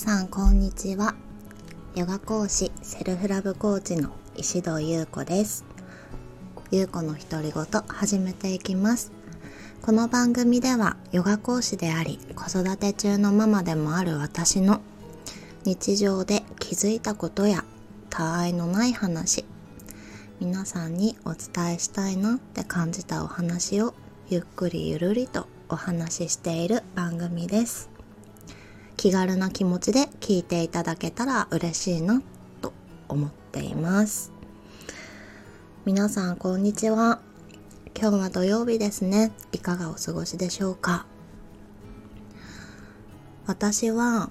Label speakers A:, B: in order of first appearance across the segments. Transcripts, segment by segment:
A: さんこんにちは。ヨガ講師セルフラブコーチの石戸優子です。優子の独り言始めていきます。この番組ではヨガ講師であり子育て中のママでもある私の日常で気づいたことや他愛のない話皆さんにお伝えしたいなって感じたお話をゆっくりゆるりとお話ししている番組です。気軽な気持ちで聞いていただけたら嬉しいなと思っています。皆さんこんにちは。今日は土曜日ですね。いかがお過ごしでしょうか？私は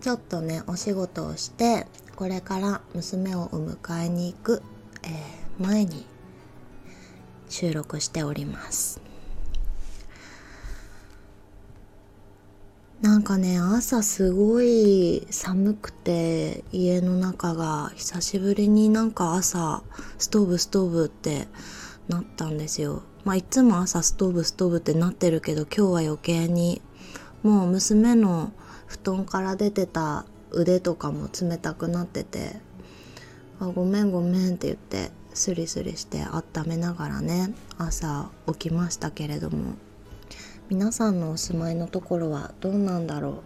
A: ちょっとねお仕事をしてこれから娘をお迎えに行く、えー、前に収録しております。なんかね朝すごい寒くて家の中が久しぶりになんか朝ストーブストーブってなったんですよ。まあいつも朝ストーブストーブってなってるけど今日は余計にもう娘の布団から出てた腕とかも冷たくなってて「あごめんごめん」って言ってスリスリして温めながらね朝起きましたけれども。皆さんのお住まいのところはどうなんだろ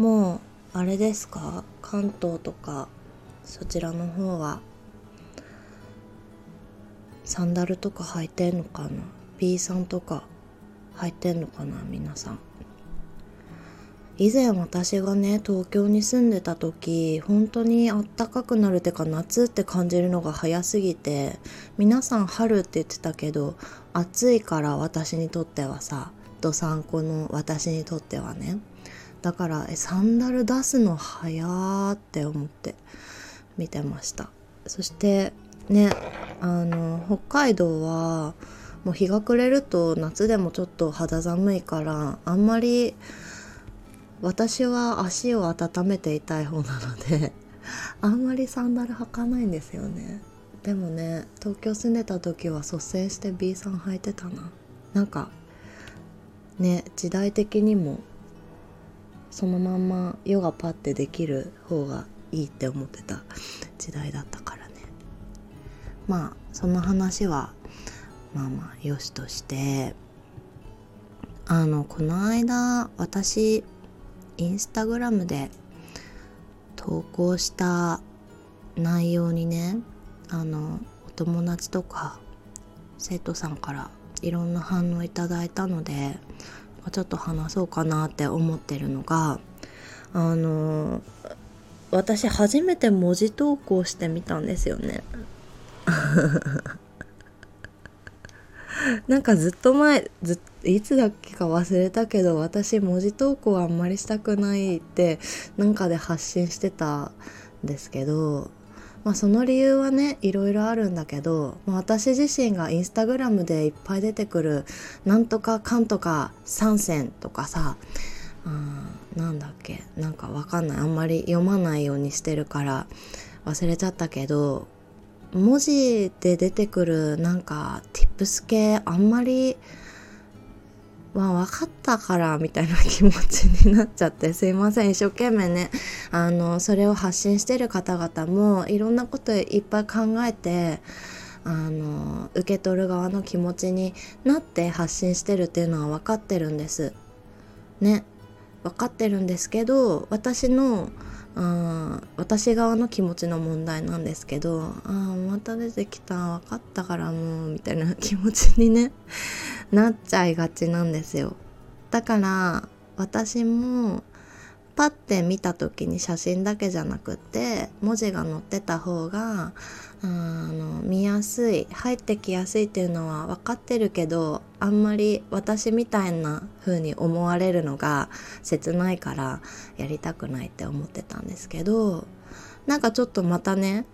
A: う。もうあれですか？関東とかそちらの方は。サンダルとか履いてんのかな？B さんとか履いてんのかな？皆さん。以前私がね東京に住んでた時本当にあったかくなるってか夏って感じるのが早すぎて皆さん春って言ってたけど暑いから私にとってはさどさんこの私にとってはね。だからサンダル出すの早って思って見てました。そしてねあの北海道はもう日が暮れると夏でもちょっと肌寒いからあんまり私は足を温めていたい方なので あんまりサンダル履かないんですよね。でもね東京住んでた時は率先して B さん履いてたな。なんかね時代的にもそのまんまヨガパッてできる方がいいって思ってた時代だったからね。まあその話はまあまあよしとしてあのこの間私インスタグラムで投稿した内容にねあのお友達とか生徒さんからいろんな反応いただいたのでちょっと話そうかなって思ってるのがあの私初めて文字投稿してみたんですよね。なんかずっと前ずっいつだっけか忘れたけど私文字投稿あんまりしたくないってなんかで発信してたんですけど、まあ、その理由はねいろいろあるんだけど、まあ、私自身がインスタグラムでいっぱい出てくるなんとかかんとか参戦とかさなんだっけなんかわかんない。あんまり読まないようにしてるから忘れちゃったけど文字で出てくるなんか tips 系あんまりまあ分かったからみたいな気持ちになっちゃってすいません一生懸命ねあのそれを発信してる方々もいろんなこといっぱい考えてあの受け取る側の気持ちになって発信してるっていうのは分かってるんです。ね。分かってるんですけど私のあ私側の気持ちの問題なんですけどああまた出てきた分かったからもうみたいな気持ちにね なっちゃいがちなんですよ。だから私もパッて見た時に写真だけじゃなくて文字が載ってた方があの見やすい入ってきやすいっていうのは分かってるけどあんまり私みたいな風に思われるのが切ないからやりたくないって思ってたんですけどなんかちょっとまたね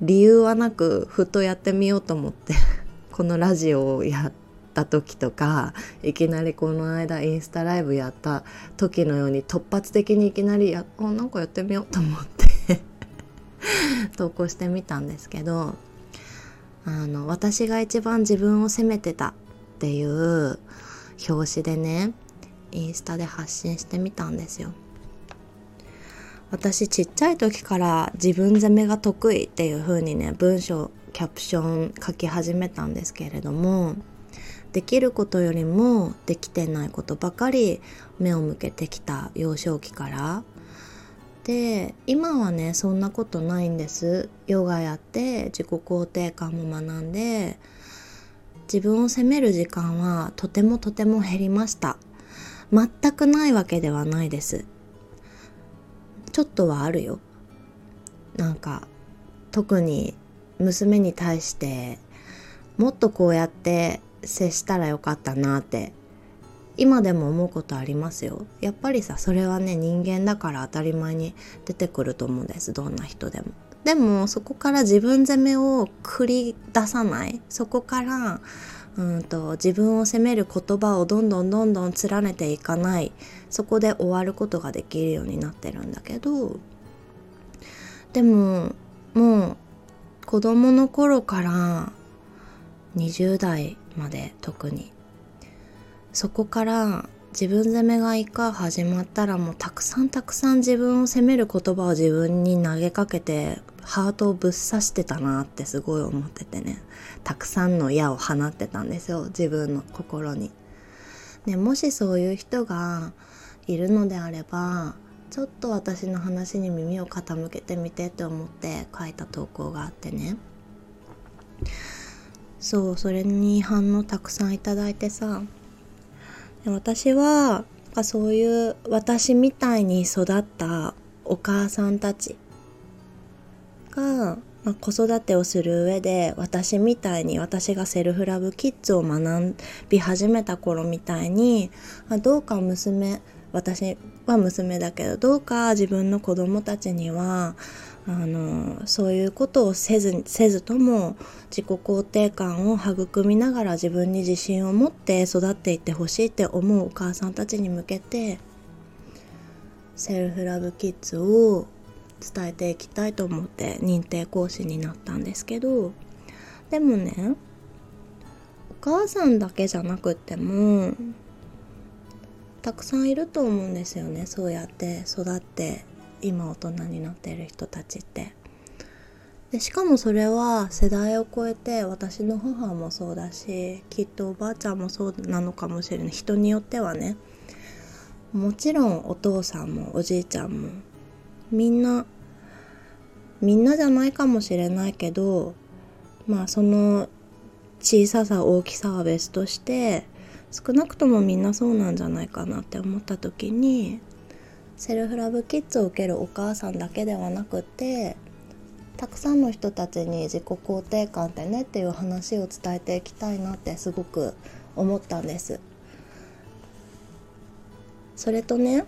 A: 理由はなくふとやってみようと思って このラジオをやっ。た時とかいきなりこの間インスタライブやった時のように突発的にいきなりやあなんかやってみようと思って 投稿してみたんですけどあの私が一番自分を責めてたっていう表紙でねインスタで発信してみたんですよ。私ちっちゃい時から自分責めが得意っていう風にね文章キャプション書き始めたんですけれどもできることよりもできてないことばかり目を向けてきた幼少期からで今はねそんなことないんですヨガやって自己肯定感も学んで自分を責める時間はとてもとても減りました。全くないわけではないです。ちょっとはあるよ。なんか特に娘に対してもっとこうやって接したらよかったなって今でも思うことありますよ。やっぱりさそれはね人間だから当たり前に出てくると思うんです。どんな人でも。でもそこから自分責めを繰り出さない。そこからうんと自分を責める言葉をどんどんどんどん連ねていかない。そこで終わることができるようになってるんだけど。でももう子供の頃から20代まで特に。そこから自分責めがいか始まったらもうたくさんたくさん自分を責める言葉を自分に投げかけてハートをぶっ刺してたなってすごい思っててね。たくさんの矢を放ってたんですよ。自分の心に。ね、もしそういう人がいるのであればちょっと私の話に耳を傾けてみてって思って書いた投稿があってね。そうそれに反応たくさんいただいてさ私はそういう私みたいに育ったお母さんたちが、まあ、子育てをする上で私みたいに私がセルフラブキッズを学び始めた頃みたいに、どうか娘私は娘だけどどうか自分の子供たちにはあのそういうことをせずせずとも自己肯定感を育みながら自分に自信を持って育っていってほしいって思うお母さんたちに向けてセルフラブキッズを伝えていきたいと思って認定講師になったんですけどでもねお母さんだけじゃなくってもたくさんいると思うんですよね。そうやって育って今大人になっている人たちって。でしかもそれは世代を超えて私の母もそうだしきっとおばあちゃんもそうなのかもしれない。人によってはね。もちろんお父さんもおじいちゃんもみんなみんなじゃないかもしれないけどまあその小ささ大きさは別として少なくともみんなそうなんじゃないかなって思った時にセルフラブキッズを受けるお母さんだけではなくてたくさんの人たちに自己肯定感ってねっていう話を伝えていきたいなってすごく思ったんです。それとね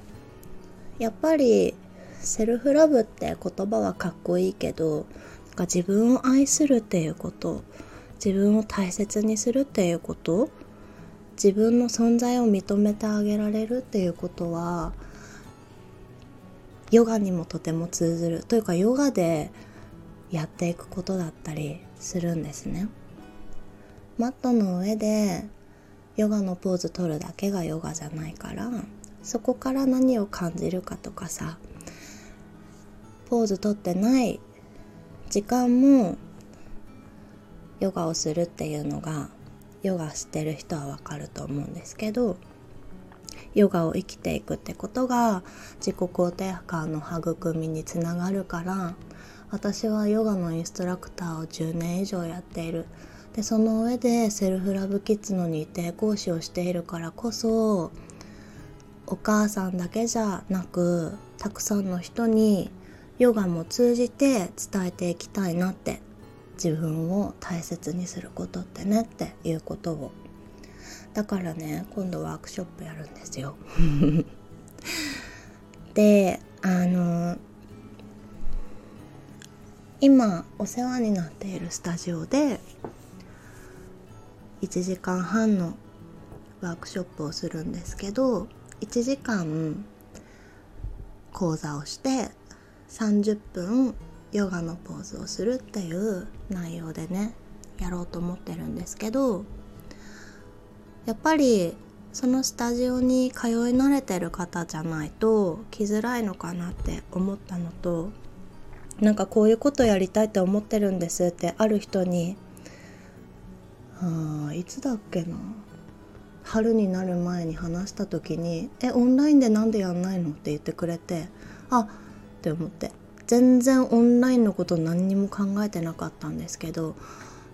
A: やっぱりセルフラブって言葉はかっこいいけどなんか自分を愛するっていうこと自分を大切にするっていうこと自分の存在を認めてあげられるっていうことはヨガにもとても通ずる。というかヨガでやっていくことだったりするんですね。マットの上でヨガのポーズ取るだけがヨガじゃないからそこから何を感じるかとかさポーズ取ってない時間もヨガをするっていうのがヨガしてる人はわかると思うんですけどヨガを生きていくってことが自己肯定感の育みにつながるから私はヨガのインストラクターを10年以上やっている。でその上でセルフラブキッズの認定講師をしているからこそお母さんだけじゃなくたくさんの人にヨガも通じて伝えていきたいなって自分を大切にすることってねっていうことを。だからね今度ワークショップやるんですよ。であの今お世話になっているスタジオで1時間半のワークショップをするんですけど1時間講座をして30分ヨガのポーズをするっていう内容でねやろうと思ってるんですけどやっぱりそのスタジオに通い慣れてる方じゃないと来づらいのかなって思ったのとなんかこういうことやりたいって思ってるんですってある人にあいつだっけな春になる前に話した時に「えオンラインでなんでやんないの?」って言ってくれてあって思って全然オンラインのこと何にも考えてなかったんですけど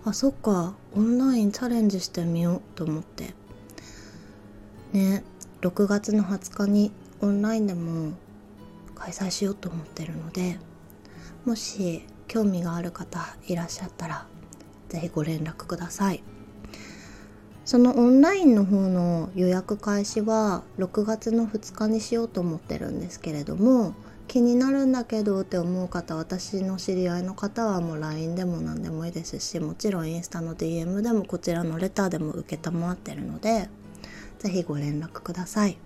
A: あそっかオンラインチャレンジしてみようと思って。ね6月の20日にオンラインでも開催しようと思ってるのでもし興味がある方いらっしゃったら是非ご連絡ください。そのオンラインの方の予約開始は6月の2日にしようと思ってるんですけれども気になるんだけどって思う方私の知り合いの方はもう LINE でも何でもいいですしもちろんインスタの DM でもこちらのレターでも承ってるので是非ご連絡ください。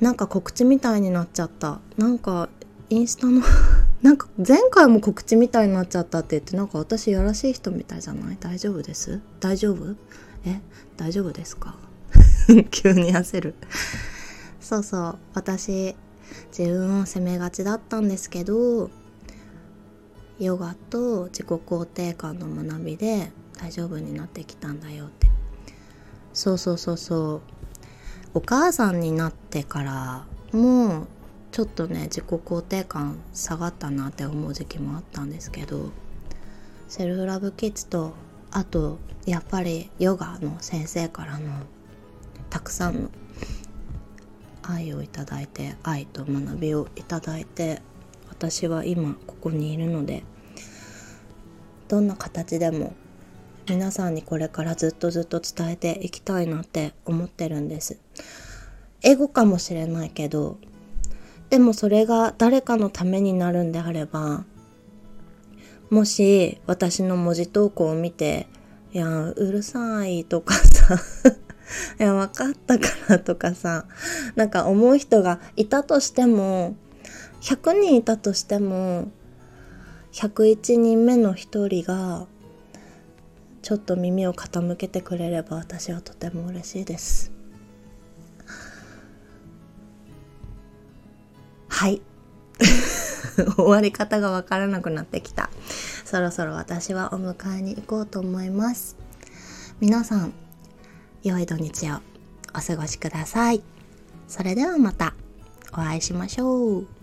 A: なんか告知みたいになっちゃった。なんかインスタの なんか前回も告知みたいになっちゃったって言ってなんか私やらしい人みたいじゃない？大丈夫です？大丈夫？え？大丈夫ですか？急に焦る。そうそう。私自分を責めがちだったんですけどヨガと自己肯定感の学びで大丈夫になってきたんだよって。そうそうそうそう。お母さんになってからもうちょっとね自己肯定感下がったなって思う時期もあったんですけどセルフラブキッズとあとやっぱりヨガの先生からのたくさんの愛をいただいて愛と学びをいただいて私は今ここにいるのでどんな形でも皆さんにこれからずっとずっと伝えていきたいなって思ってるんです。英語かもしれないけどでもそれが誰かのためになるんであればもし私の文字投稿を見て「いやうるさい」とかさいや分かったからとかさなんか思う人がいたとしても100人いたとしても101人目の1人がちょっと耳を傾けてくれれば私はとても嬉しいです。はい。終わり方がわからなくなってきた。そろそろ私はお迎えに行こうと思います。皆さん良い土日をお過ごしください。それではまたお会いしましょう。